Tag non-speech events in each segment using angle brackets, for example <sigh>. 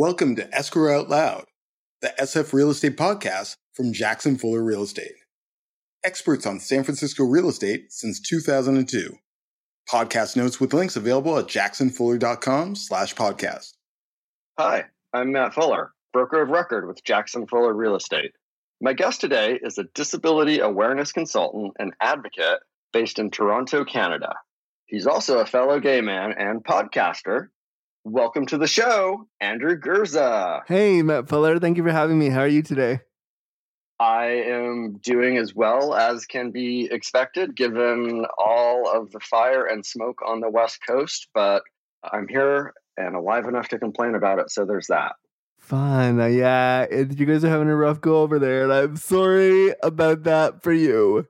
Welcome to Escrow Out Loud, the SF Real Estate podcast from Jackson Fuller Real Estate. Experts on San Francisco real estate since 2002. Podcast notes with links available at jacksonfuller.com slash podcast. Hi, I'm Matt Fuller, broker of record with Jackson Fuller Real Estate. My guest today is a disability awareness consultant and advocate based in Toronto, Canada. He's also a fellow gay man and podcaster Welcome to the show, Andrew Gurza. Hey, Matt Fuller. Thank you for having me. How are you today? I am doing as well as can be expected given all of the fire and smoke on the West Coast, but I'm here and alive enough to complain about it, so there's that. Fun. Uh, yeah, it, you guys are having a rough go over there, and I'm sorry about that for you.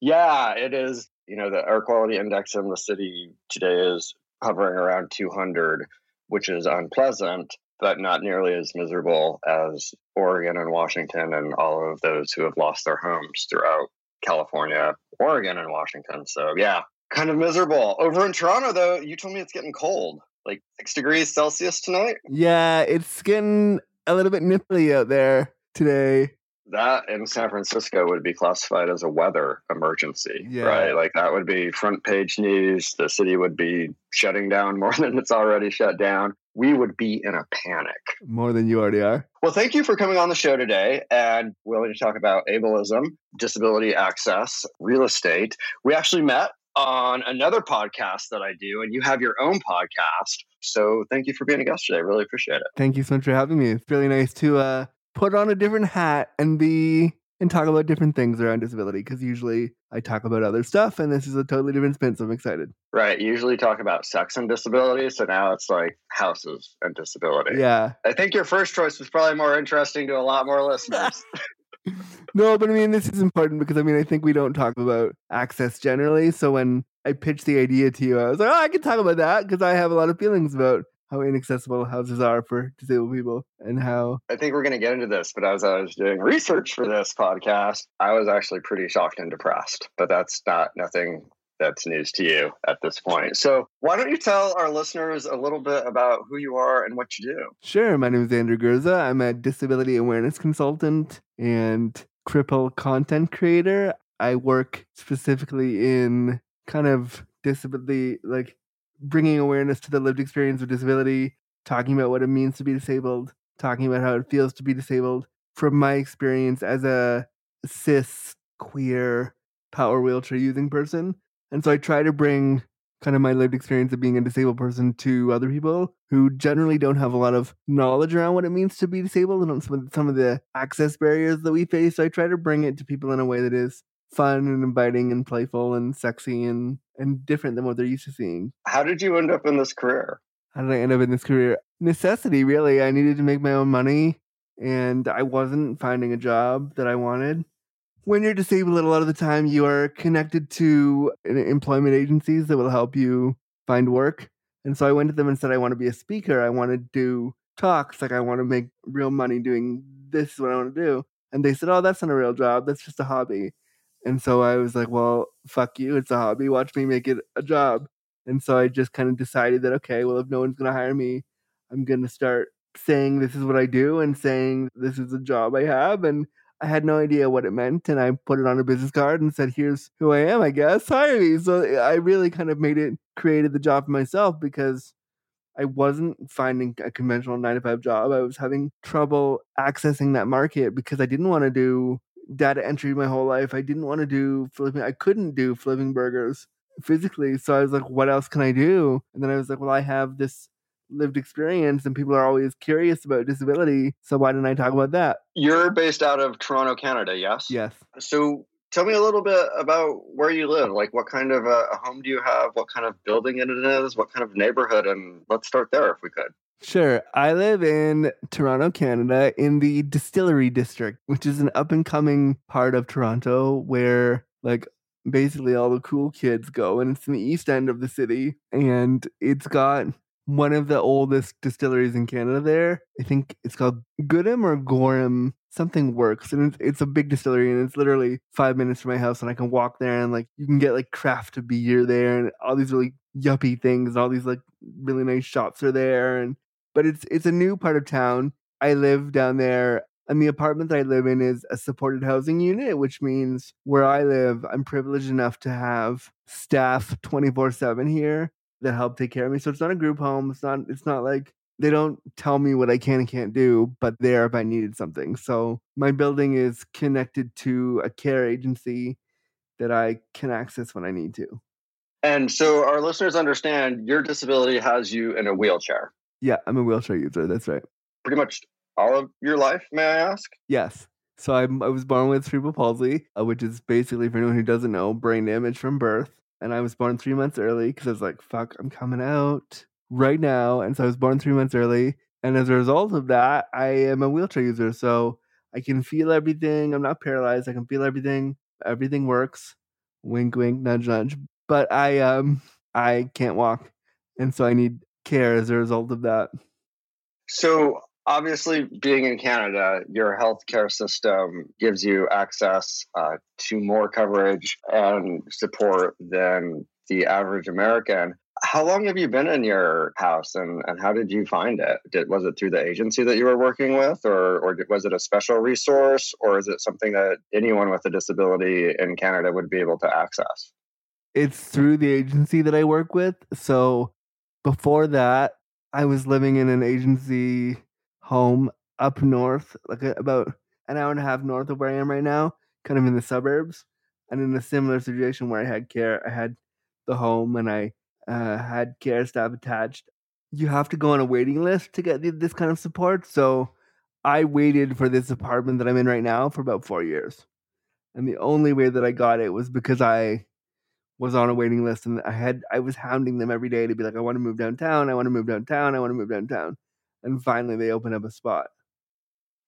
Yeah, it is. You know, the air quality index in the city today is hovering around 200 which is unpleasant, but not nearly as miserable as Oregon and Washington and all of those who have lost their homes throughout California, Oregon, and Washington. So, yeah, kind of miserable. Over in Toronto, though, you told me it's getting cold, like six degrees Celsius tonight. Yeah, it's getting a little bit nipply out there today that in San Francisco would be classified as a weather emergency, yeah. right? Like that would be front page news. The city would be shutting down more <laughs> than it's already shut down. We would be in a panic. More than you already are. Well, thank you for coming on the show today and willing to talk about ableism, disability access, real estate. We actually met on another podcast that I do, and you have your own podcast. So thank you for being a guest today. Really appreciate it. Thank you so much for having me. It's really nice to uh, put on a different hat and be and talk about different things around disability because usually I talk about other stuff and this is a totally different spin. So I'm excited. Right. Usually talk about sex and disability. So now it's like houses and disability. Yeah. I think your first choice was probably more interesting to a lot more listeners. <laughs> no, but I mean, this is important because I mean, I think we don't talk about access generally. So when I pitched the idea to you, I was like, oh, I can talk about that because I have a lot of feelings about how inaccessible houses are for disabled people and how I think we're going to get into this, but as I was doing research for this podcast, I was actually pretty shocked and depressed. But that's not nothing that's news to you at this point. So, why don't you tell our listeners a little bit about who you are and what you do? Sure. My name is Andrew Gurza. I'm a disability awareness consultant and cripple content creator. I work specifically in kind of disability, like bringing awareness to the lived experience of disability, talking about what it means to be disabled, talking about how it feels to be disabled. From my experience as a cis, queer, power wheelchair using person. And so I try to bring kind of my lived experience of being a disabled person to other people who generally don't have a lot of knowledge around what it means to be disabled and some of, some of the access barriers that we face. So I try to bring it to people in a way that is fun and inviting and playful and sexy and and different than what they're used to seeing. How did you end up in this career? How did I end up in this career? Necessity, really. I needed to make my own money and I wasn't finding a job that I wanted. When you're disabled, a lot of the time you are connected to uh, employment agencies that will help you find work. And so I went to them and said, I want to be a speaker. I want to do talks. Like, I want to make real money doing this is what I want to do. And they said, Oh, that's not a real job. That's just a hobby. And so I was like, well, fuck you. It's a hobby. Watch me make it a job. And so I just kind of decided that, okay, well, if no one's going to hire me, I'm going to start saying this is what I do and saying this is a job I have. And I had no idea what it meant. And I put it on a business card and said, here's who I am, I guess. Hire me. So uh, I really kind of made it, created the job for myself because I wasn't finding a conventional nine to five job. I was having trouble accessing that market because I didn't want to do data entry my whole life. I didn't want to do flipping. I couldn't do flipping burgers physically. So I was like, what else can I do? And then I was like, well, I have this lived experience and people are always curious about disability. So why didn't I talk about that? You're based out of Toronto, Canada, yes? Yes. So tell me a little bit about where you live. Like, what kind of a, home do you have? What kind of building it is? What kind of neighborhood? And let's start there if we could. Sure. I live in Toronto, Canada, in the Distillery District, which is an up and coming part of Toronto where, like, basically all the cool kids go. And it's in the east end of the city. And it's got one of the oldest distilleries in Canada there. I think it's called Goodham or Gorham. Something works. And it's, it's a big distillery and it's literally five minutes from my house. And I can walk there and, like, you can get, like, craft beer there and all these really yuppie things. and All these, like, really nice shops are there. And but it's it's a new part of town. I live down there and the apartment that I live in is a supported housing unit, which means where I live, I'm privileged enough to have staff 24 7 here that help take care of me. So it's not a group home. It's not, it's not like they don't tell me what I can and can't do, but there if I needed something. So my building is connected to a care agency that I can access when I need to. And so our listeners understand your disability has you in a wheelchair. Yeah, I'm a wheelchair user. That's right. Pretty much all of your life, may I ask? Yes. So I'm, I was born with cerebral palsy, uh, which is basically, for anyone who doesn't know, brain damage from birth. And I was born three months early because I was like, fuck, I'm coming out right now. And so I was born three months early. And as a result of that, I am a wheelchair user. So I can feel everything. I'm not paralyzed. I can feel everything. Everything works. Wink, wink, nudge, nudge. But I um I can't walk, and so I need care as a result of that. So obviously being in canada your healthcare system gives you access uh, to more coverage and support than the average american. How long have you been in your house and, and how did you find it? Did, was it through the agency that you were working with or, or was it a special resource or is it something that anyone with a disability in canada would be able to access? It's through the agency that i work with. So before that i was living in an agency home up north, like about an hour and a half north of where I am right now, kind of in the suburbs. And in a similar situation where I had care, I had the home and I uh, had care staff attached. You have to go on a waiting list to get this kind of support. So I waited for this apartment that I'm in right now for about four years. And the only way that I got it was because I was on a waiting list and I had I was hounding them every day to be like, I want to move downtown, I want to move downtown, I want to move downtown and finally they opened up a spot.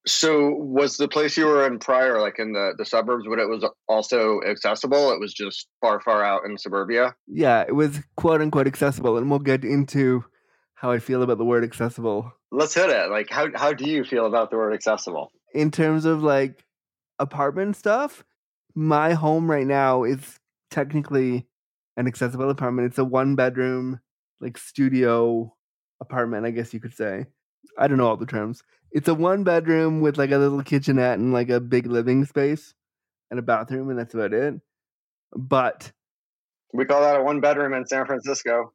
So was the place you were in prior, like in the, the suburbs, when it was also accessible? It was just far, far out in suburbia? Yeah, it was quote unquote accessible. And we'll get into how I feel about the word accessible. Let's hit it. Like how how do you feel about the word accessible? In terms of like apartment stuff, my home right now is technically an accessible apartment. It's a one bedroom, like studio apartment, I guess you could say. I don't know all the terms. It's a one bedroom with like a little kitchenette and like a big living space and a bathroom, and that's about it. But we call that a one bedroom in San Francisco.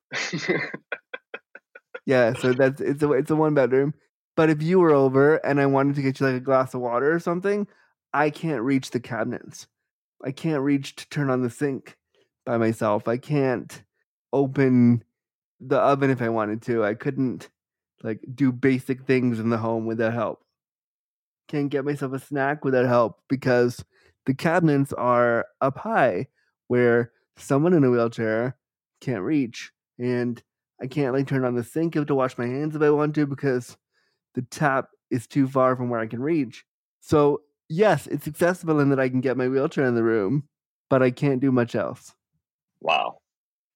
yeah, so that's it's a it's a one bedroom. But if you were over and I wanted to get you like a glass of water or something, I can't reach the cabinets. I can't reach to turn on the sink by myself. I can't open the oven if I wanted to. I couldn't like do basic things in the home without help. Can't get myself a snack without help because the cabinets are up high where someone in a wheelchair can't reach. And I can't like turn on the sink to wash my hands if I want to because the tap is too far from where I can reach. So, yes, it's accessible in that I can get my wheelchair in the room, but I can't do much else. Wow.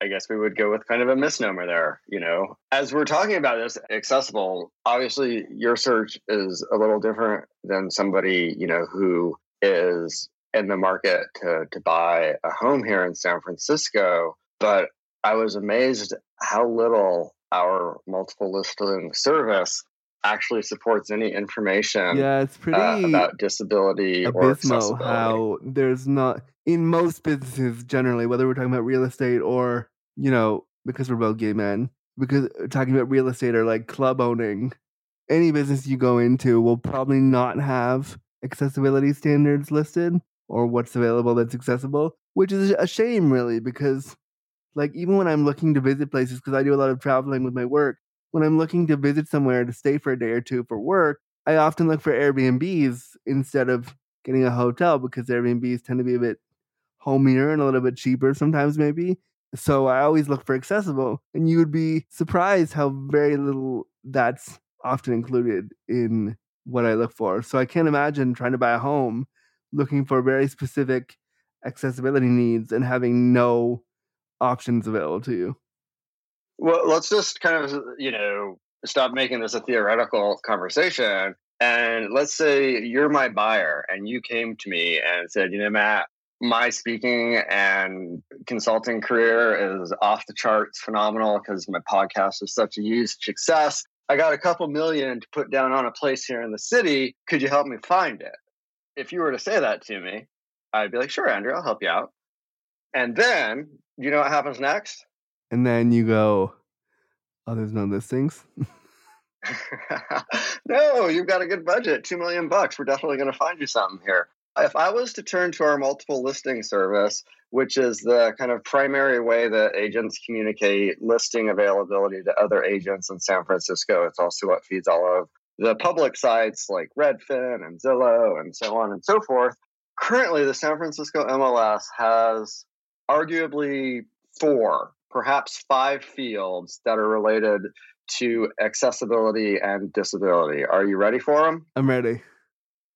I guess we would go with kind of a misnomer there, you know. As we're talking about this accessible, obviously your search is a little different than somebody, you know, who is in the market to to buy a home here in San Francisco, but I was amazed how little our multiple listing service actually supports any information yeah it's pretty uh, about disability or accessibility. how there's not in most businesses generally whether we're talking about real estate or you know because we're both gay men because uh, talking about real estate or like club owning any business you go into will probably not have accessibility standards listed or what's available that's accessible which is a shame really because like even when i'm looking to visit places because i do a lot of traveling with my work when I'm looking to visit somewhere to stay for a day or two for work, I often look for Airbnbs instead of getting a hotel because Airbnbs tend to be a bit homier and a little bit cheaper sometimes, maybe. So I always look for accessible. And you would be surprised how very little that's often included in what I look for. So I can't imagine trying to buy a home looking for very specific accessibility needs and having no options available to you. Well, let's just kind of, you know, stop making this a theoretical conversation. And let's say you're my buyer and you came to me and said, you know, Matt, my speaking and consulting career is off the charts phenomenal because my podcast is such a huge success. I got a couple million to put down on a place here in the city. Could you help me find it? If you were to say that to me, I'd be like, sure, Andrew, I'll help you out. And then, you know what happens next? And then you go, oh, there's no listings. <laughs> no, you've got a good budget, two million bucks. We're definitely going to find you something here. If I was to turn to our multiple listing service, which is the kind of primary way that agents communicate listing availability to other agents in San Francisco, it's also what feeds all of the public sites like Redfin and Zillow and so on and so forth. Currently, the San Francisco MLS has arguably four, perhaps five fields that are related to accessibility and disability. Are you ready for them? I'm ready.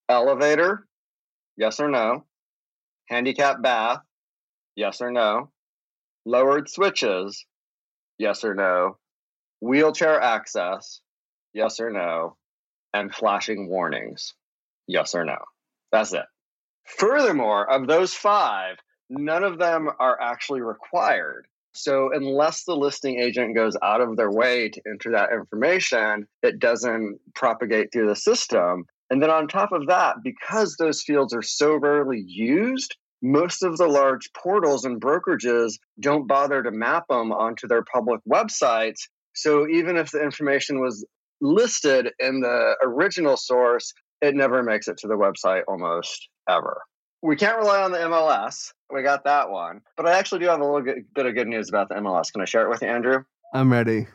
Elevator, yes or no? Handicap bath, yes or no? Lowered switches, yes or no? Wheelchair access, yes or no? And flashing warnings, yes or no? That's it. Furthermore, of those five, none of them are actually required. So, unless the listing agent goes out of their way to enter that information, it doesn't propagate through the system. And then, on top of that, because those fields are so rarely used, most of the large portals and brokerages don't bother to map them onto their public websites. So, even if the information was listed in the original source, it never makes it to the website almost ever we can't rely on the MLS. We got that one. But I actually do have a little bit of good news about the MLS. Can I share it with you, Andrew? I'm ready.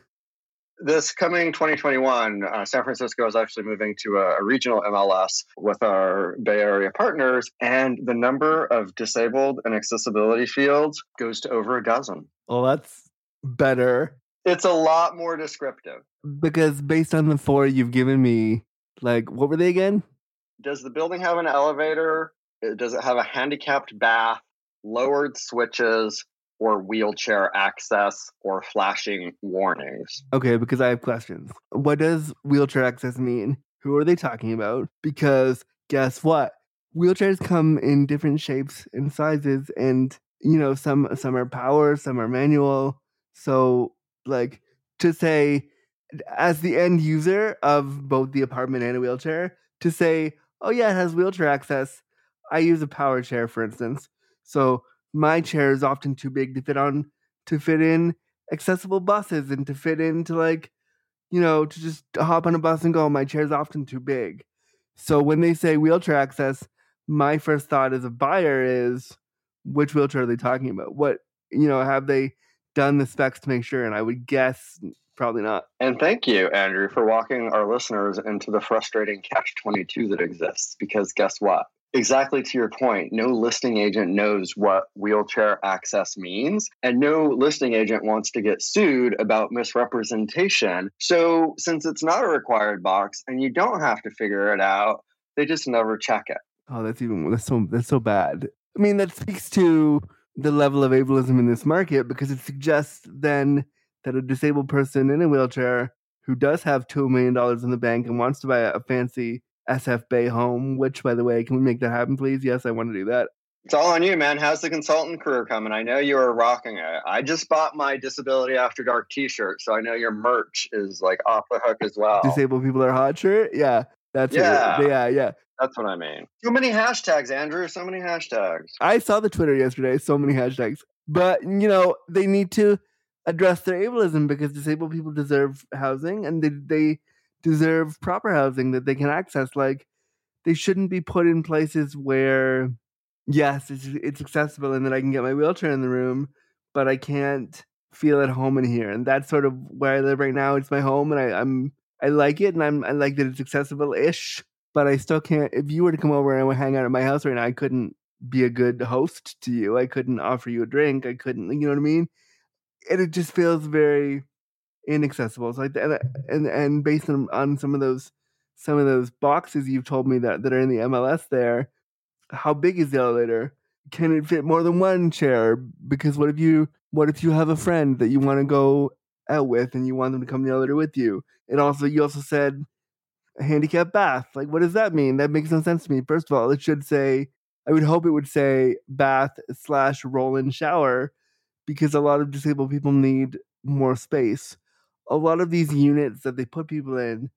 This coming 2021, uh, San Francisco is actually moving to a, a, regional MLS with our Bay Area partners, and the number of disabled and accessibility fields goes to over a dozen. Well, that's better. It's a lot more descriptive. Because based on the four you've given me, like, what were they again? Does the building have an elevator? Uh, does it have a handicapped bath, lowered switches, or wheelchair access or flashing warnings? Okay, because I have questions. What does wheelchair access mean? Who are they talking about? Because guess what? Wheelchairs come in different shapes and sizes and you know some some are power, some are manual. So like to say as the end user of both the apartment and a wheelchair to say, "Oh yeah, it has wheelchair access." I use a power chair, for instance. So my chair is often too big to fit on to fit in accessible buses and to fit into like, you know, to just hop on a bus and go. My chair is often too big. So when they say wheelchair access, my first thought as a buyer is which wheelchair are they talking about? What you know, have they done the specs to make sure? And I would guess probably not. And thank you, Andrew, for walking our listeners into the frustrating catch 22 that exists. Because guess what? Exactly to your point, no listing agent knows what wheelchair access means, and no listing agent wants to get sued about misrepresentation. So, since it's not a required box and you don't have to figure it out, they just never check it. Oh, that's even that's so that's so bad. I mean, that speaks to the level of ableism in this market because it suggests then that a disabled person in a wheelchair who does have two million dollars in the bank and wants to buy a fancy SF Bay home, which, by the way, can we make that happen, please? Yes, I want to do that. It's all on you, man. How's the consultant career coming? I know you are rocking it. I just bought my Disability After Dark t shirt, so I know your merch is like off the hook as well. Disabled People Are Hot shirt? Yeah. That's yeah. It. Yeah, yeah. That's what I mean. So many hashtags, Andrew. So many hashtags. I saw the Twitter yesterday. So many hashtags. But, you know, they need to address their ableism because disabled people deserve housing and they, they deserve proper housing that they can access. Like they shouldn't be put in places where yes, it's it's accessible and that I can get my wheelchair in the room, but I can't feel at home in here. And that's sort of where I live right now. It's my home and I, I'm I like it and I'm I like that it's accessible ish. But I still can't if you were to come over and I would hang out at my house right now, I couldn't be a good host to you. I couldn't offer you a drink. I couldn't you know what I mean? And it just feels very inaccessible. So like and and and based on on some of those some of those boxes you've told me that that are in the MLS there, how big is the elevator? Can it fit more than one chair? Because what if you what if you have a friend that you want to go out with and you want them to come in the elevator with you? And also you also said a handicap bath. Like what does that mean? That makes no sense to me. First of all, it should say I would hope it would say bath slash roll in shower because a lot of disabled people need more space. A lot of these units that they put people in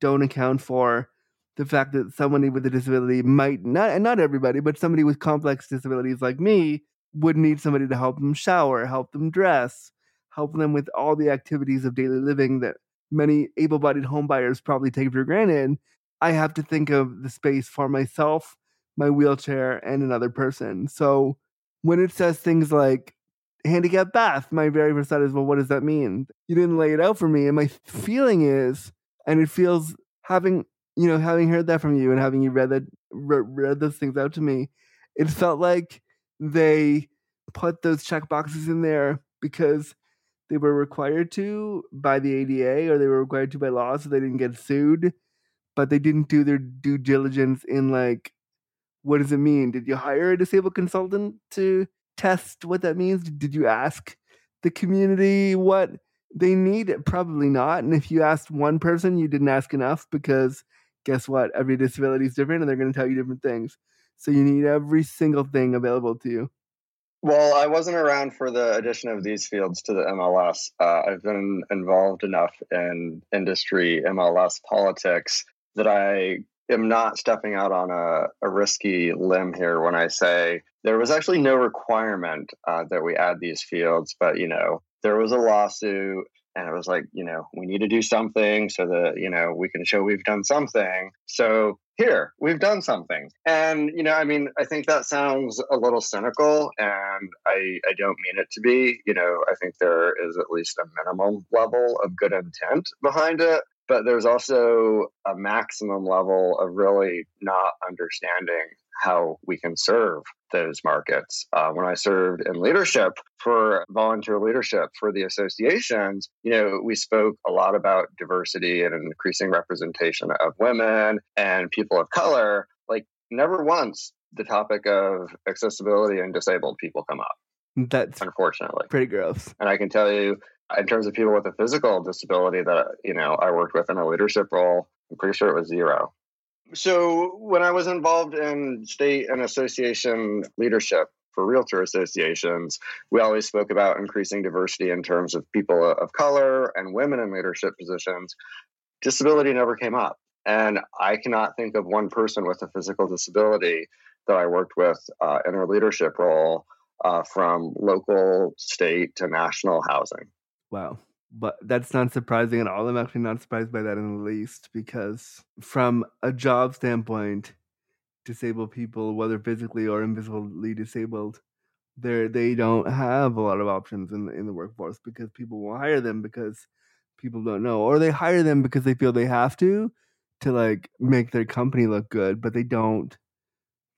don't account for the fact that somebody with a disability might not and not everybody, but somebody with complex disabilities like me would need somebody to help them shower, help them dress, help them with all the activities of daily living that many able-bodied homebuyers probably take for granted. I have to think of the space for myself, my wheelchair, and another person. So when it says things like handicap bath, my very first thought is, well, what does that mean? You didn't lay it out for me. And my feeling is, and it feels having you know, having heard that from you and having you read that re- read those things out to me, it felt like they put those check boxes in there because they were required to by the ADA or they were required to by law so they didn't get sued, but they didn't do their due diligence in like what does it mean? Did you hire a disabled consultant to test what that means? Did you ask the community what they need? Probably not. And if you asked one person, you didn't ask enough because guess what? Every disability is different and they're going to tell you different things. So you need every single thing available to you. Well, I wasn't around for the addition of these fields to the MLS. Uh, I've been involved enough in industry, MLS politics, that I am not stepping out on a, a risky limb here when I say there was actually no requirement uh, that we add these fields, but you know, there was a lawsuit and it was like you know we need to do something so that you know we can show we've done something. So here we've done something. And you know i mean i think that sounds a little cynical and i i don't mean it to be. You know i think there is at least a minimum level of good intent behind it but there's also a maximum level of really not understanding how we can serve those markets. Uh, when I served in leadership for volunteer leadership for the associations, you know, we spoke a lot about diversity and increasing representation of women and people of color. Like, never once the topic of accessibility and disabled people come up. That's unfortunately pretty gross. And I can tell you, in terms of people with a physical disability that you know I worked with in a leadership role, I'm pretty sure it was zero. So when I was involved in state and association leadership for realtor associations, we always spoke about increasing diversity in terms of people of color and women in leadership positions. Disability never came up. And I cannot think of one person with a physical disability that I worked with uh, in a leadership role uh, from local, state to national housing. Wow but that's not surprising at all. I'm actually not surprised by that in the least because, from a job standpoint, disabled people, whether physically or invisibly disabled, they they don't have a lot of options in the, in the workforce because people won't hire them because people don't know, or they hire them because they feel they have to to like make their company look good, but they don't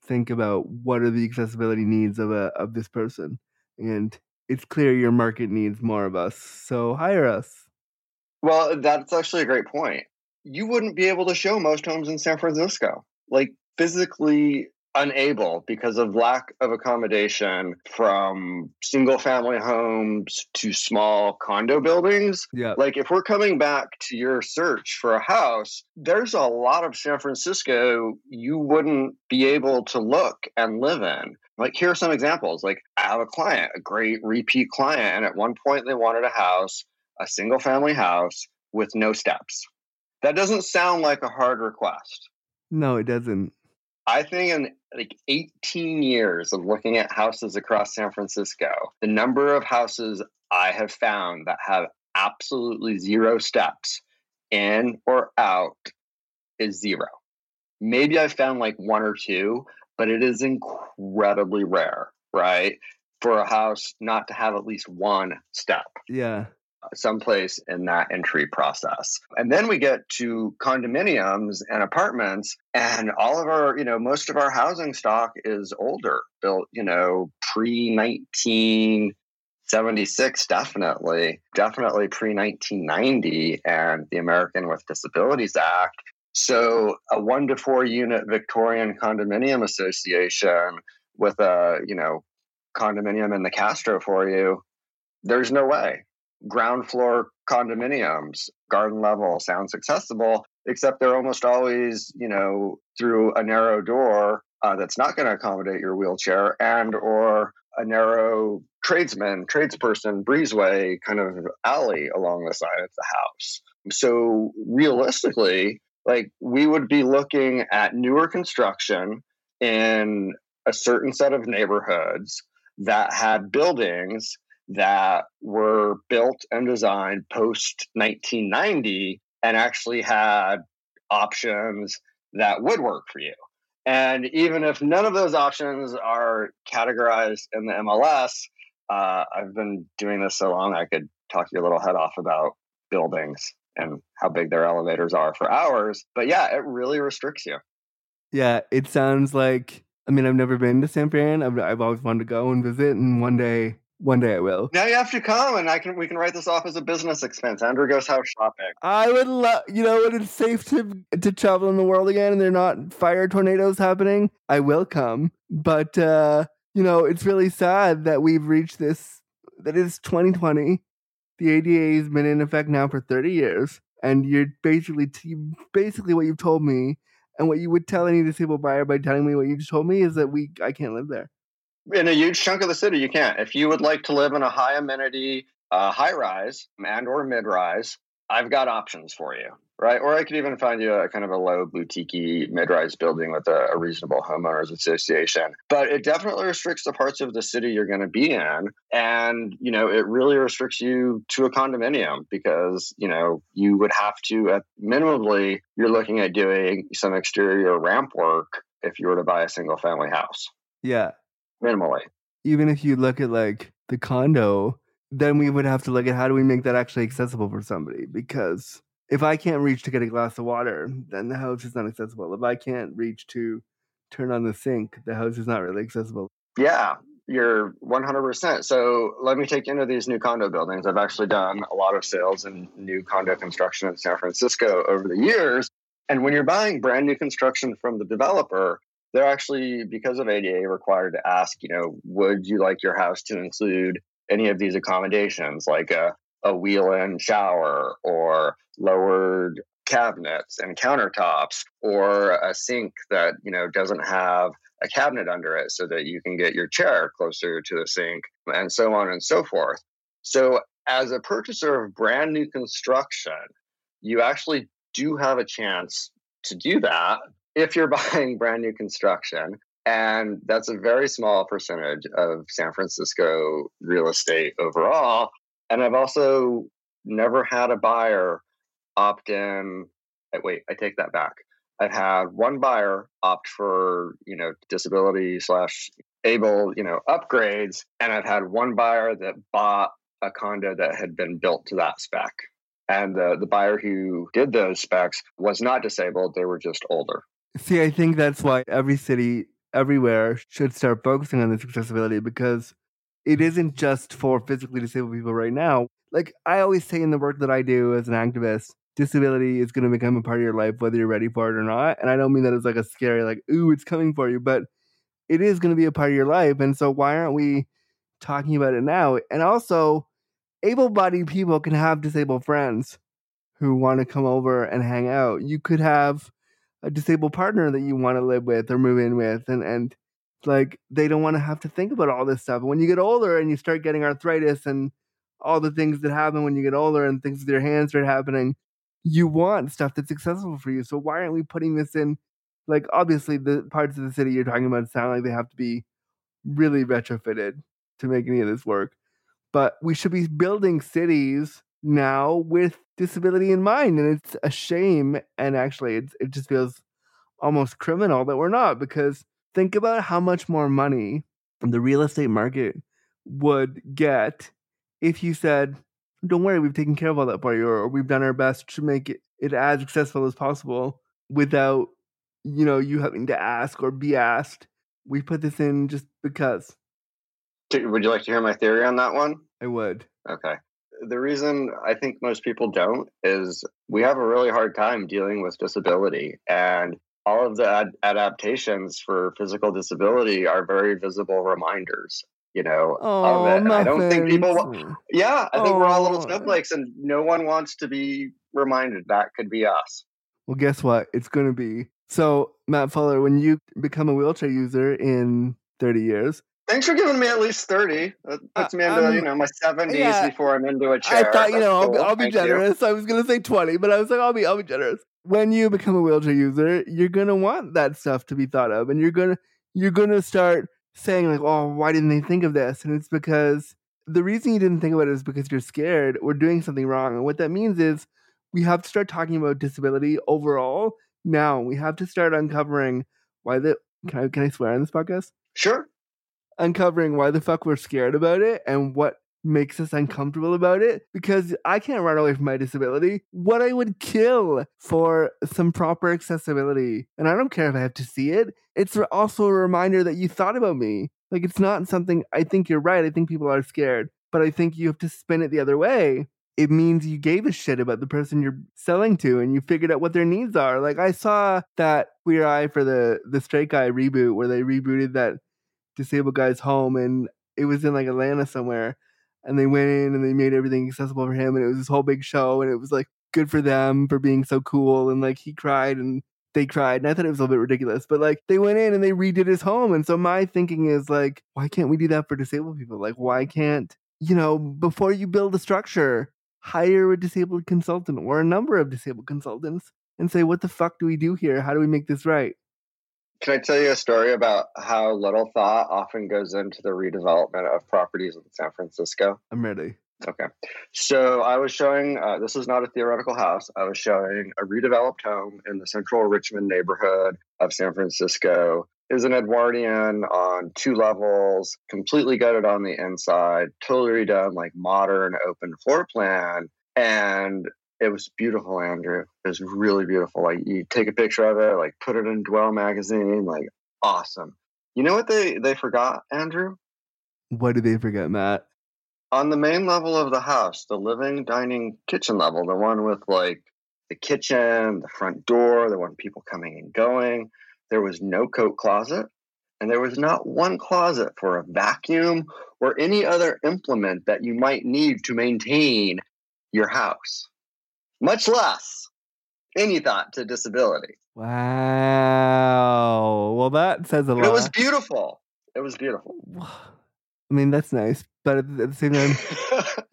think about what are the accessibility needs of a of this person and it's clear your market needs more of us. So hire us. Well, that's actually a great point. You wouldn't be able to show most homes in San Francisco. Like physically unable because of lack of accommodation from single family homes to small condo buildings. Yeah. Like if we're coming back to your search for a house, there's a lot of San Francisco you wouldn't be able to look and live in. Like here are some examples. Like I have a client, a great repeat client, and at one point they wanted a house, a single family house with no steps. That doesn't sound like a hard request. No, it doesn't. I think in like 18 years of looking at houses across San Francisco, the number of houses I have found that have absolutely zero steps in or out is zero. Maybe I've found like one or two, but it is incredibly rare, right? For a house not to have at least one step. Yeah someplace in that entry process. And then we get to condominiums and apartments and all of our, you know, most of our housing stock is older, built, you know, pre 1976 definitely, definitely pre 1990 and the American with Disabilities Act. So a 1 to 4 unit Victorian condominium association with a, you know, condominium in the Castro for you, there's no way ground floor condominiums, garden level sounds accessible, except they're almost always, you know, through a narrow door uh, that's not going to accommodate your wheelchair and or a narrow tradesman, tradesperson, breezeway kind of alley along the side of the house. So realistically, like we would be looking at newer construction in a certain set of neighborhoods that had buildings that were built and designed post 1990 and actually had options that would work for you. And even if none of those options are categorized in the MLS, uh, I've been doing this so long I could talk your little head off about buildings and how big their elevators are for hours. But yeah, it really restricts you. Yeah, it sounds like. I mean, I've never been to San Fran. I've, I've always wanted to go and visit, and one day, one day I will. Now you have to come, and I can we can write this off as a business expense. Andrew goes house shopping. I would love, you know, when it's safe to to travel in the world again, and they're not fire tornadoes happening. I will come, but uh, you know, it's really sad that we've reached this. That it's 2020. The ADA has been in effect now for 30 years, and you're basically t- basically what you've told me, and what you would tell any disabled buyer by telling me what you just told me is that we I can't live there. In a huge chunk of the city, you can't. If you would like to live in a high amenity, uh, high rise and or mid rise, I've got options for you right? Or I could even find you a kind of a low boutique mid-rise building with a, a, reasonable homeowners association. But it definitely restricts the parts of the city you're going to be in, and you know it really restricts you to a condominium because you know you would have to at minimally you're looking at doing some exterior ramp work if you were to buy a single family house. Yeah, minimally. Even if you look at like the condo. Then we would have to look at how do we make that actually accessible for somebody because if I can't reach to get a glass of water, then the house is not accessible. If I can't reach to turn on the sink, the house is not really accessible. Yeah, you're 100%. So let me take you into these new condo buildings. I've actually done a lot of sales in new condo construction in San Francisco over the years. And when you're buying brand new construction from the developer, they're actually, because of ADA, required to ask, you know, would you like your house to include any of these accommodations like a a wheel-in shower or lowered cabinets and countertops or a sink that you know doesn't have a cabinet under it so that you can get your chair closer to the sink and so on and so forth. So as a purchaser of brand new construction you actually do have a chance to do that if you're <laughs> buying brand new construction and that's a very small percentage of San Francisco real estate overall and I've also never had a buyer opt in. Uh, wait, I take that back. I've had one buyer opt for, you know, disability slash able, you know, upgrades. And I've had one buyer that bought a condo that had been built to that spec. And the, the buyer who did those specs was not disabled, they were just older. See, I think that's why every city everywhere should start focusing on this accessibility because it isn't just for physically disabled people right now. Like I always say in the work that I do as an activist, disability is going to become a part of your life whether you're ready for it or not. And I don't mean that as like a scary, like, ooh, it's coming for you, but it is going to be a part of your life. And so why aren't we talking about it now? And also, able bodied people can have disabled friends who want to come over and hang out. You could have a disabled partner that you want to live with or move in with and and like they don't want to have to think about all this stuff. when you get older and you start getting arthritis and all the things that happen when you get older and things with your hands start happening, you want stuff that's accessible for you. So why aren't we putting this in? Like obviously the parts of the city you're talking about sound like they have to be really retrofitted to make any of this work. But we should be building cities now with disability in mind. And it's a shame. And actually, it's, it just feels almost criminal that we're not because think about how much more money the real estate market would get if you said, Don't worry, we've taken care of all that for you, or we've done our best to make it, it as accessible as possible without, you know, you having to ask or be asked. We put this in just because. Would you like to hear my theory on that one? I would. Okay. The reason I think most people don't is we have a really hard time dealing with disability. And all of the ad- adaptations for physical disability are very visible reminders you know oh, of it. i don't think people hmm. yeah i think oh. we're all little snowflakes and no one wants to be reminded that could be us well guess what it's going to be so matt fuller when you become a wheelchair user in 30 years Thanks for giving me at least 30. That puts me into, um, you know, my 70s yeah. before I'm into a chair. I thought, you That's know, I'll be. I'll be Thank you. generous. I was gonna say twenty, but I was like, I'll be, I'll be generous. When you become a wheelchair user, you're gonna want that stuff to be thought of, and you're gonna, you're gonna start saying like, oh, why didn't they think of this? And it's because the reason you didn't think about it is because you're scared or doing something wrong. And what that means is we have to start talking about disability overall. Now we have to start uncovering why the can I can I swear on this podcast? Sure. Uncovering why the fuck we're scared about it and what makes us uncomfortable about it because I can't run away from my disability. What I would kill for some proper accessibility. And I don't care if I have to see it. It's also a reminder that you thought about me. Like it's not something I think you're right. I think people are scared, but I think you have to spin it the other way. It means you gave a shit about the person you're selling to and you figured out what their needs are. Like I saw that Queer Eye for the the Straight Guy reboot where they rebooted that disabled guy's home and it was in like Atlanta somewhere and they went in and they made everything accessible for him and it was this whole big show and it was like good for them for being so cool and like he cried and they cried and I thought it was a little bit ridiculous but like they went in and they redid his home and so my thinking is like why can't we do that for disabled people? Like why can't you know before you build a structure hire a disabled consultant or a number of disabled consultants and say what the fuck do we do here? How do we make this right Can I tell you a story about how little thought often goes into the redevelopment of properties in San Francisco? I'm ready Okay. So I was showing, uh, this is not a theoretical house. I was showing a redeveloped home in the central Richmond neighborhood of San Francisco. It was an Edwardian on two levels, completely gutted on the inside, totally redone, like modern open floor plan. And it was beautiful, Andrew. It was really beautiful. Like you take a picture of it, like put it in Dwell magazine, like awesome. You know what they, they forgot, Andrew? what did they forget matt on the main level of the house, the living, dining, kitchen level, the one with like the kitchen, the front door, the one people coming and going, there was no coat closet. And there was not one closet for a vacuum or any other implement that you might need to maintain your house, much less any thought to disability. Wow. Well, that says a lot. it was beautiful. It was beautiful. I mean, that's nice, but at the, same time,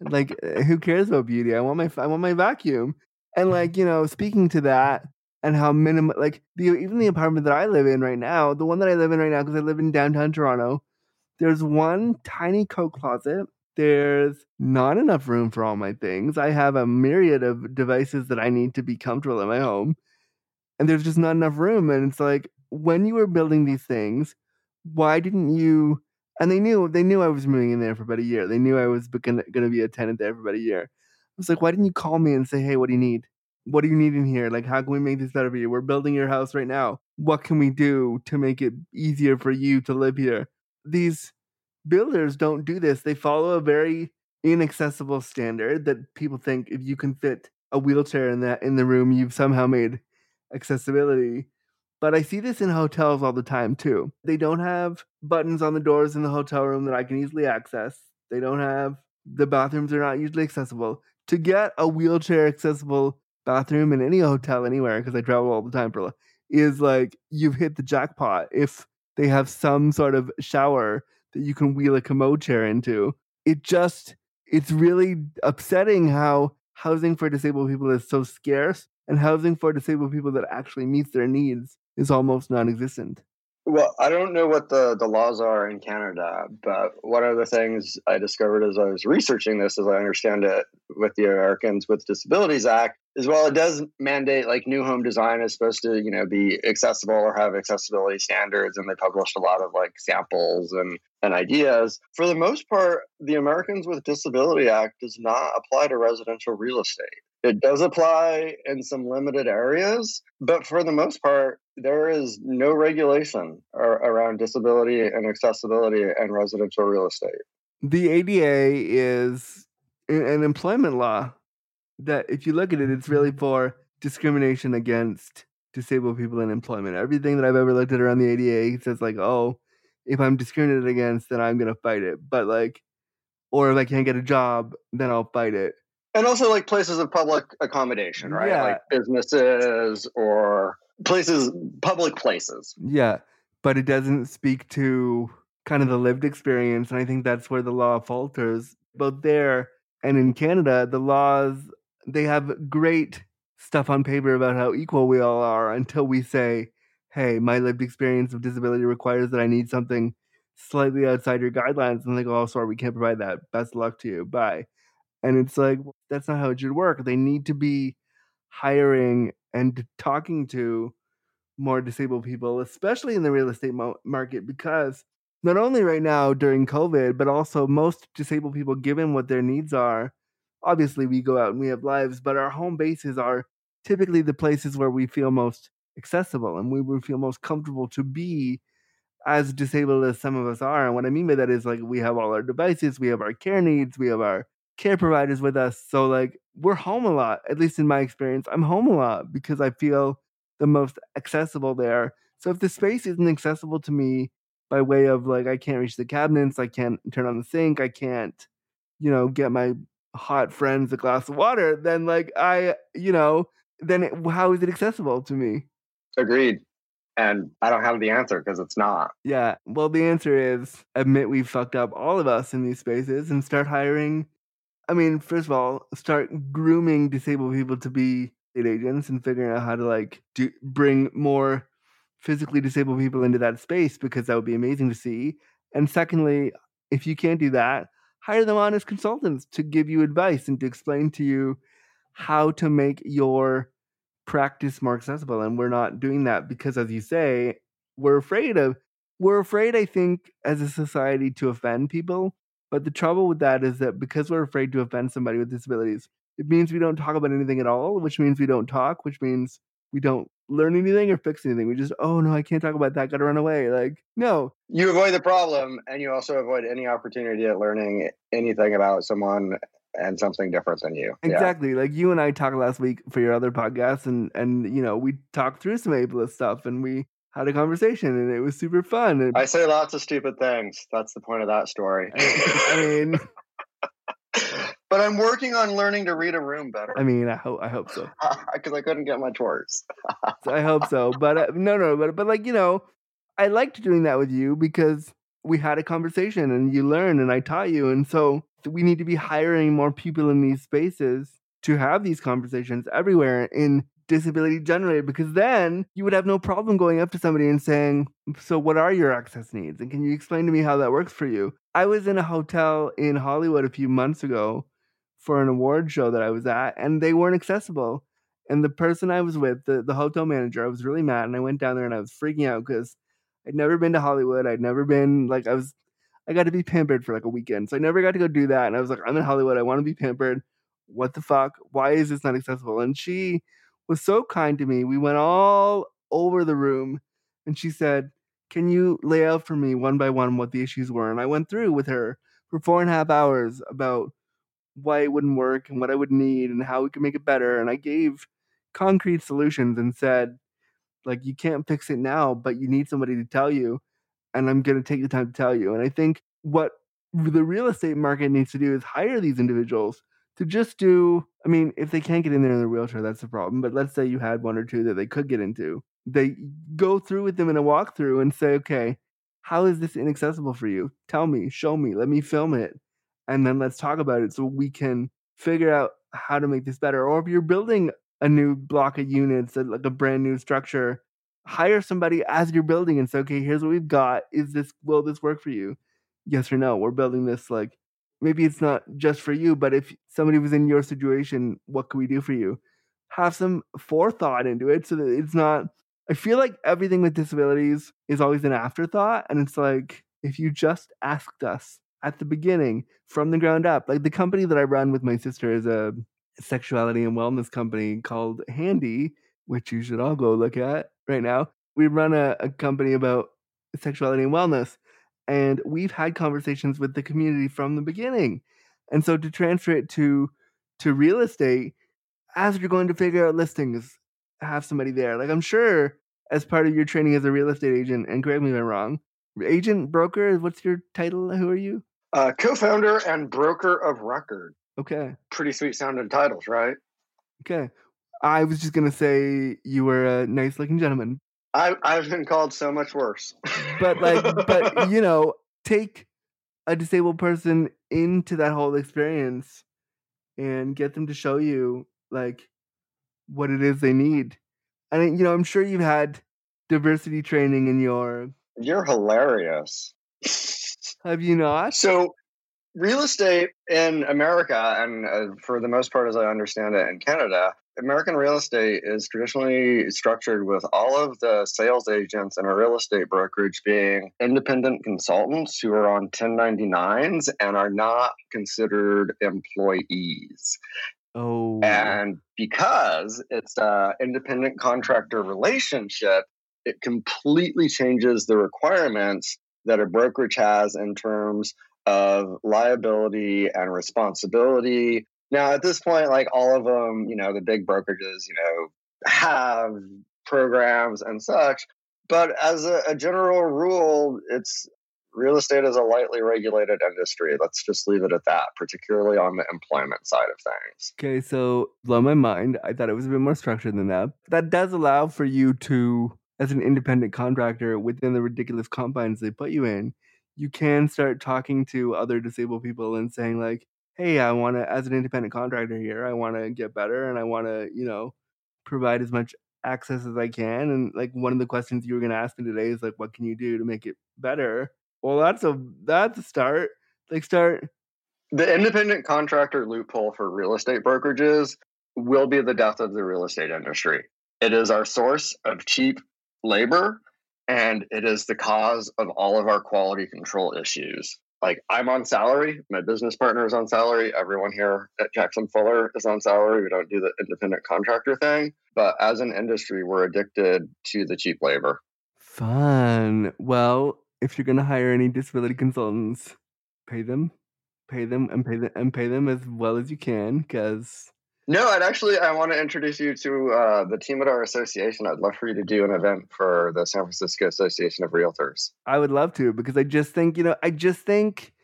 <laughs> like, uh, who cares about beauty? I want my I want my vacuum, and like you know, speaking to that and how minimal, like the even the apartment that I live in right now, the one that I live in right now, because I live in downtown Toronto, there's one tiny coat closet. There's not enough room for all my things. I have a myriad of devices that I need to be comfortable in my home, and there's just not enough room. And it's like when you were building these things, why didn't you? And they knew they knew I was moving in there for about a year. They knew I was going to be a tenant there for about a year. I was like, why didn't you call me and say, hey, what do you need? What do you need in here? Like, how can we make this better for you? We're building your house right now. What can we do to make it easier for you to live here? These builders don't do this. They follow a very inaccessible standard that people think if you can fit a wheelchair in that in the room, you've somehow made accessibility. But I see this in hotels all the time too. They don't have buttons on the doors in the hotel room that I can easily access. They don't have the bathrooms are not usually accessible. To get a wheelchair accessible bathroom in any hotel anywhere, because I travel all the time for is like you've hit the jackpot. If they have some sort of shower that you can wheel a commode chair into, it just it's really upsetting how housing for disabled people is so scarce and housing for disabled people that actually meets their needs is almost non-existent. Well, I don't know what the, the laws are in Canada, but one of the things I discovered as I was researching this, as I understand it, with the Americans with Disabilities Act, is while it does mandate like new home design is supposed to, you know, be accessible or have accessibility standards, and they published a lot of like samples and, and ideas. For the most part, the Americans with Disability Act does not apply to residential real estate. It does apply in some limited areas, but for the most part, there is no regulation ar- around disability and accessibility and residential real estate. The ADA is an employment law that, if you look at it, it's mm-hmm. really for discrimination against disabled people in employment. Everything that I've ever looked at around the ADA says, like, oh, if I'm discriminated against, then I'm going to fight it. But, like, or if I can't get a job, then I'll fight it. And also, like places of public accommodation, right? Yeah. Like businesses or places, public places. Yeah, but it doesn't speak to kind of the lived experience. And I think that's where the law falters. Both there and in Canada, the laws, they have great stuff on paper about how equal we all are until we say, hey, my lived experience of disability requires that I need something slightly outside your guidelines. And they go, oh, sorry, we can't provide that. Best luck to you. Bye. And it's like, well, that's not how it should work. They need to be hiring and talking to more disabled people, especially in the real estate mo- market, because not only right now during COVID, but also most disabled people, given what their needs are, obviously we go out and we have lives, but our home bases are typically the places where we feel most accessible and we would feel most comfortable to be as disabled as some of us are. And what I mean by that is like we have all our devices, we have our care needs, we have our care providers with us. So like we're home a lot, at least in my experience. I'm home a lot because I feel the most accessible there. So if the space isn't accessible to me by way of like I can't reach the cabinets, I can't turn on the sink, I can't, you know, get my hot friends a glass of water, then like I, you know, then it, how is it accessible to me? Agreed. And I don't have the answer because it's not. Yeah. Well, the answer is admit we've fucked up all of us in these spaces and start hiring I mean, first of all, start grooming disabled people to be state agents and figuring out how to like do bring more physically disabled people into that space because that would be amazing to see. And secondly, if you can't do that, hire them on as consultants to give you advice and to explain to you how to make your practice more accessible. And we're not doing that because, as you say, we're afraid of, we're afraid, I think, as a society to offend people. But the trouble with that is that because we're afraid to offend somebody with disabilities, it means we don't talk about anything at all, which means we don't talk, which means we don't learn anything or fix anything. We just, oh no, I can't talk about that. Got to run away. Like, no. You avoid the problem and you also avoid any opportunity at learning anything about someone and something different than you. Exactly. Yeah. Like you and I talked last week for your other podcast and and you know, we talked through some ableist stuff and we had a conversation and it was super fun. And, I say lots of stupid things. That's the point of that story. I, mean <laughs> but I'm working on learning to read a room better. I mean, I hope I hope so <laughs> because I couldn't get my chores. <laughs> so I hope so, but uh, no, no, but but like you know, I liked doing that with you because we had a conversation and you learned and I taught you, and so we need to be hiring more people in these spaces to have these conversations everywhere in disability generated because then you would have no problem going up to somebody and saying, So, what are your access needs? And can you explain to me how that works for you? I was in a hotel in Hollywood a few months ago for an award show that I was at, and they weren't accessible. And the person I was with, the, the hotel manager, I was really mad. And I went down there and I was freaking out because I'd never been to Hollywood. I'd never been, like, I was, I got to be pampered for like a weekend. So I never got to go do that. And I was like, I'm in Hollywood. I want to be pampered. What the fuck? Why is this not accessible? And she was so kind to me. We went all over the room and she said, Can you lay out for me one by one what the issues were? And I went through with her for four and a half hours about why it wouldn't work and what I would need and how we could make it better. And I gave concrete solutions and said, like, you can't fix it now, but you need somebody to tell you. And I'm going to take the time to tell you. And I think what the real estate market needs to do is hire these individuals to just do. I mean, if they can't get in there in their wheelchair, that's the problem. But let's say you had one or two that they could get into. They go through with them in a walkthrough and say, okay, how is this inaccessible for you? Tell me, show me, let me film it and then let's talk about it so we can figure out how to make this better. Or if you're building a new block of units, like a brand new structure, hire somebody as you're building and say, okay, here's what we've got. Is this will this work for you? Yes or no? We're building this like maybe it's not just for you, but if somebody was in your situation, what can we do for you? Have some forethought into it so that it's not I feel like everything with disabilities is always an afterthought. And it's like, if you just asked us at the beginning from the ground up. Like the company that I run with my sister is a sexuality and wellness company called Handi, which you should all go look at right now. We run a, a company about sexuality and wellness, and we've had conversations with the community from the beginning. And so to transfer it to to real estate, as you're going to figure out listings, have somebody there. Like I'm sure as part of your training as a real estate agent, and correct me if I'm wrong, agent, broker, what's your title? Who are you? Uh, co-founder and broker of record. Okay. Pretty sweet sounding titles, right? Okay. I was just gonna say you were a nice looking gentleman. I I've been called so much worse. <laughs> but like but you know, take a disabled person into that whole experience and get them to show you like what it is they need. And you know, I'm sure you've had diversity training in your You're hilarious. have you not? So, real estate in America, and uh, for the most part, as I understand it, in Canada, American real estate is traditionally structured with all of the sales agents in a real estate brokerage being independent consultants who are on 1099s and are not considered employees. Oh. And because it's an independent contractor relationship, it completely changes the requirements that a brokerage has in terms of liability and responsibility. Now, at this point, like all of them, you know, the big brokerages, you know, have programs and such. But as a, a general rule, it's real estate is a lightly regulated industry. Let's just leave it at that, particularly on the employment side of things. Okay, so blow my mind. I thought it was a bit more structured than that. That does allow for you to, as an independent contractor within the ridiculous confines they put you in, you can start talking to other disabled people and saying like, "Hey, I want to, as an independent contractor here, I want to get better and I want to, you know, provide as much access as I can." And like one of the questions you were going to ask me today is like, "What can you do to make it better?" Well, that's a that's a start. Like start The independent contractor loophole for real estate brokerages will be the death of the real estate industry. It is our source of cheap labor and it is the cause of all of our quality control issues. Like I'm on salary, my business partner is on salary, everyone here at Jackson Fuller is on salary. We don't do the independent contractor thing, but as an industry, we're addicted to the cheap labor. Fun. Well, if you're gonna hire any disability consultants, pay them, pay them, and pay them, and pay them as well as you can, because No, I'd actually I want to introduce you to uh, the team at our association. I'd love for you to do an event for the San Francisco Association of Realtors. I would love to. Because I just think, you know, I just think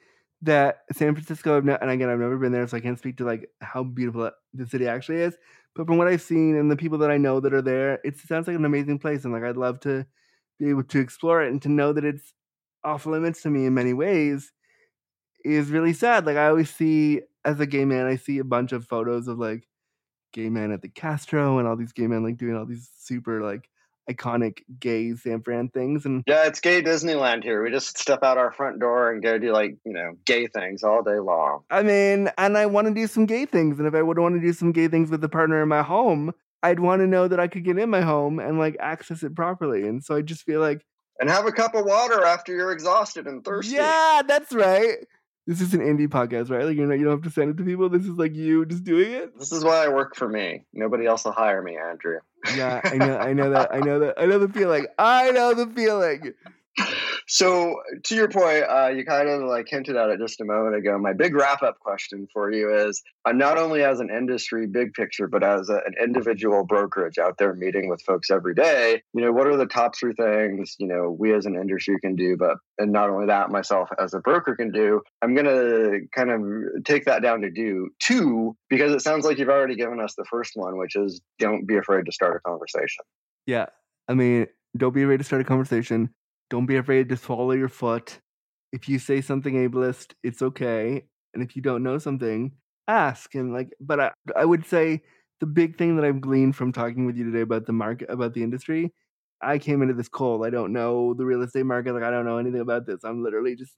that San Francisco, I've ne- and again, I've never been there, so I can't speak to like how beautiful the city actually is. But from what I've seen and the people that I know that are there, it sounds like an amazing place, and like I'd love to be able to explore it and to know that it's off limits to me in many ways is really sad. Like I always see as a gay man, I see a bunch of photos of like gay men at the Castro and all these gay men like doing all these super like iconic gay San Fran things. And Yeah, it's gay Disneyland here. We just step out our front door and go do like you know gay things all day long. I mean, and I want to do some gay things. And if I would want to do some gay things with a partner in my home, I'd want to know that I could get in my home and like access it properly. And so I just feel like, And have a cup of water after you're exhausted and thirsty. yeah, that's right. This is an indie podcast, right? Like you're not, you don't have to send it to people. This is like you just doing it. This is why I work for me. Nobody else will hire me, Andrew. Yeah, I know, I know <laughs> that, I know that, I know the feeling. I know the feeling. <laughs> So, to your point, uh, you kind of like hinted at it just a moment ago. My big wrap up question for you is uh, not only as an industry big picture, but as a, an individual brokerage out there meeting with folks every day, you know, what are the top three things, you know, we as an industry can do, but, and not only that, myself as a broker can do? I'm going to kind of take that down to do two, because it sounds like you've already given us the first one, which is don't be afraid to start a conversation. Yeah, I mean, don't be afraid to start a conversation. Don't be afraid to swallow your foot. If you say something ableist, it's okay. And if you don't know something, ask. And like, but I, I would say the big thing that I've gleaned from talking with you today about the market, about the industry, I came into this cold. I don't know the real estate market. Like, I don't know anything about this. I'm literally just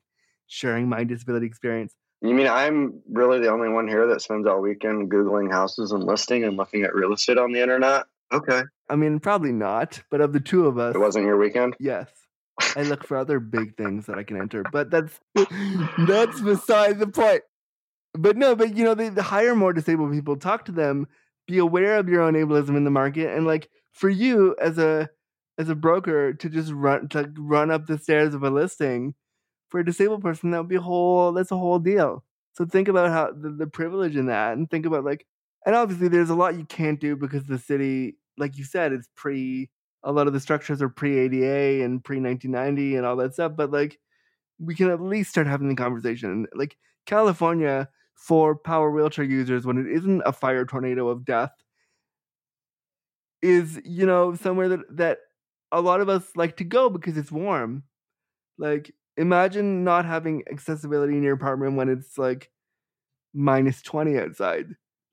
sharing my disability experience. You mean I'm really the only one here that spends all weekend Googling houses and listing and looking at real estate on the internet? Okay. I mean, probably not, but of the two of us, It wasn't your weekend? Yes. I look for other big things that I can enter, but that's <laughs> that's beside the point. But no, but you know, they, they hire more disabled people, talk to them, be aware of your own ableism in the market, and like for you as a as a broker to just run to run up the stairs of a listing for a disabled person, that would be a whole that's a whole deal. So think about how the, the privilege in that, and think about like, and obviously there's a lot you can't do because the city, like you said, it's pre a lot of the structures are pre ADA and pre 1990 and all that stuff. But like, we can at least start having the conversation. Like California for power wheelchair users, when it isn't a fire tornado of death, is you know somewhere that that a lot of us like to go because it's warm. Like Imagine not having accessibility in your apartment when it's like minus 20 outside.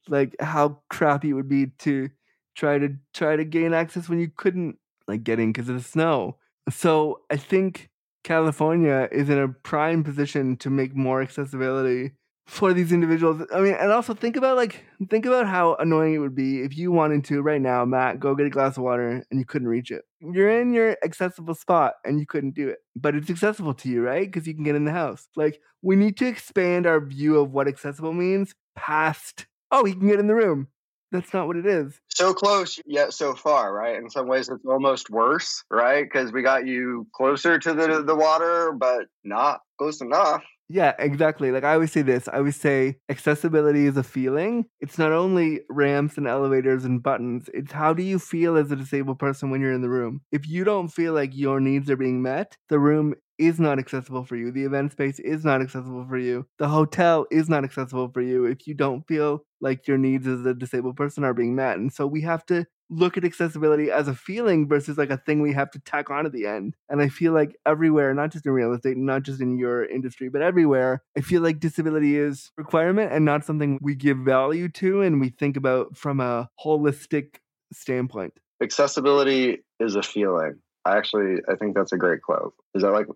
Like how crappy it would be to try to try to gain access when you couldn't like getting because of the snow. So I think California is in a prime position to make more accessibility for these individuals. I mean, and also think about like think about how annoying it would be if you wanted to right now, Matt, go get a glass of water and you couldn't reach it. You're in your accessible spot and you couldn't do it. But it's accessible to you, right? Because you can get in the house. Like we need to expand our view of what accessible means past oh, he can get in the room. That's not what it is. So close yet so far, right? In some ways, it's almost worse, right? Because we got you closer to the the water, but not close enough. Yeah, exactly. Like I always say this, I always say accessibility is a feeling. It's not only ramps and elevators and buttons, it's how do you feel as a disabled person when you're in the room. If you don't feel like your needs are being met, the room is not accessible for you. The event space is not accessible for you. The hotel is not accessible for you if you don't feel like your needs as a disabled person are being met. And so we have to look at accessibility as a feeling versus like a thing we have to tack on at the end. And I feel like everywhere, not just in real estate, not just in your industry, but everywhere, I feel like disability is requirement and not something we give value to and we think about from a holistic standpoint. Accessibility is a feeling. I actually I think that's a great quote. Is that like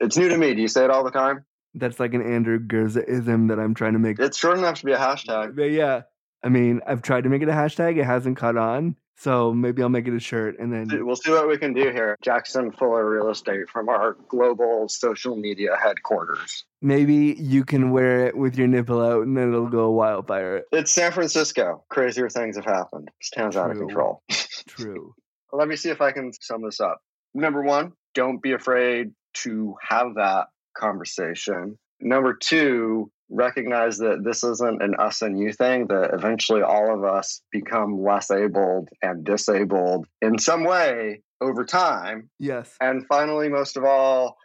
it's new to me? Do you say it all the time? That's like an Andrew Gurzaism that I'm trying to make. It's short enough to be a hashtag. But yeah. I mean, I've tried to make it a hashtag. It hasn't caught on. So maybe I'll make it a shirt and then we'll see what we can do here. Jackson Fuller Real Estate from our global social media headquarters. Maybe you can wear it with your nipple out and then it'll go wildfire. It's San Francisco. Crazier things have happened. This town's True. out of control. True. <laughs> Let me see if I can sum this up. Number one, don't be afraid to have that conversation. Number two, recognize that this isn't an us and you thing, that eventually all of us become less abled and disabled in some way over time. Yes. And finally, most of all,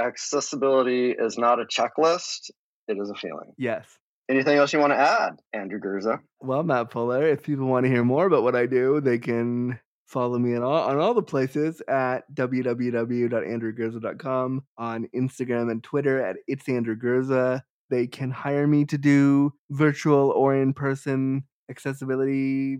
accessibility is not a checklist, it is a feeling. Yes. Anything else you want to add, Andrew Gurza? Well, Matt Fuller, if people want to hear more about what I do, they can follow me on all, on all the places at www.andrewgurza.com, on Instagram and Twitter at it's Andrew Gurza. They can hire me to do virtual or in person accessibility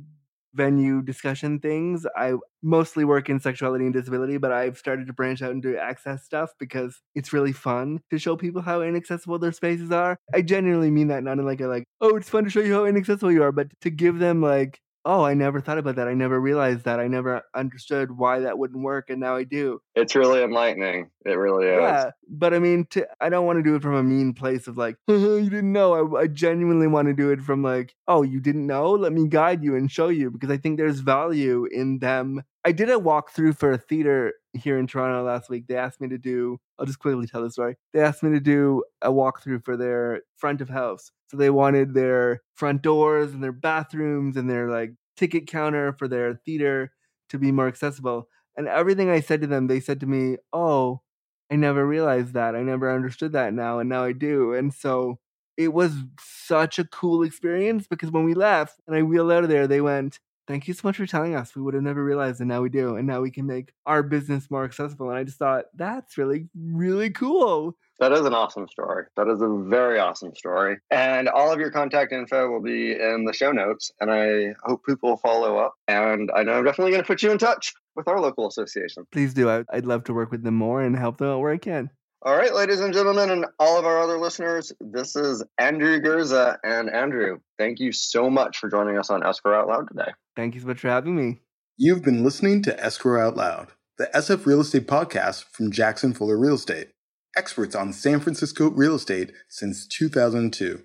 venue discussion things. I mostly work in sexuality and disability, but I've started to branch out and do access stuff because it's really fun to show people how inaccessible their spaces are. I genuinely mean that not in like a like, oh, it's fun to show you how inaccessible you are, but to give them like oh, I never thought about that. I never realized that. I never understood why that wouldn't work, and now I do. It's really enlightening. It really is. Yeah, but I mean, to, I don't want to do it from a mean place of like, <laughs> you didn't know. I, I genuinely want to do it from like, oh, you didn't know? Let me guide you and show you because I think there's value in them. I did a walkthrough for a theater here in Toronto last week. They asked me to do, I'll just quickly tell the story. They asked me to do a walkthrough for their front of house. So they wanted their front doors and their bathrooms and their like ticket counter for their theater to be more accessible. And everything I said to them, they said to me, Oh, I never realized that. I never understood that now. And now I do. And so it was such a cool experience because when we left and I wheeled out of there, they went, Thank you so much for telling us. We would have never realized, and now we do. And now we can make our business more accessible. And I just thought, that's really, really cool. That is an awesome story. That is a very awesome story. And all of your contact info will be in the show notes. And I hope people will follow up. And I know I'm definitely going to put you in touch with our local association. Please do. I'd love to work with them more and help them out where I can. All right, ladies and gentlemen, and all of our other listeners, this is Andrew Gurza. And Andrew, thank you so much for joining us on Escrow Out Loud today. Thank you so much for having me. You've been listening to Escrow Out Loud, the SF Real Estate podcast from Jackson Fuller Real Estate experts on San Francisco real estate since 2002.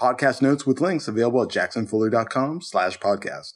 Podcast notes with links available at jacksonfuller.com slash podcast.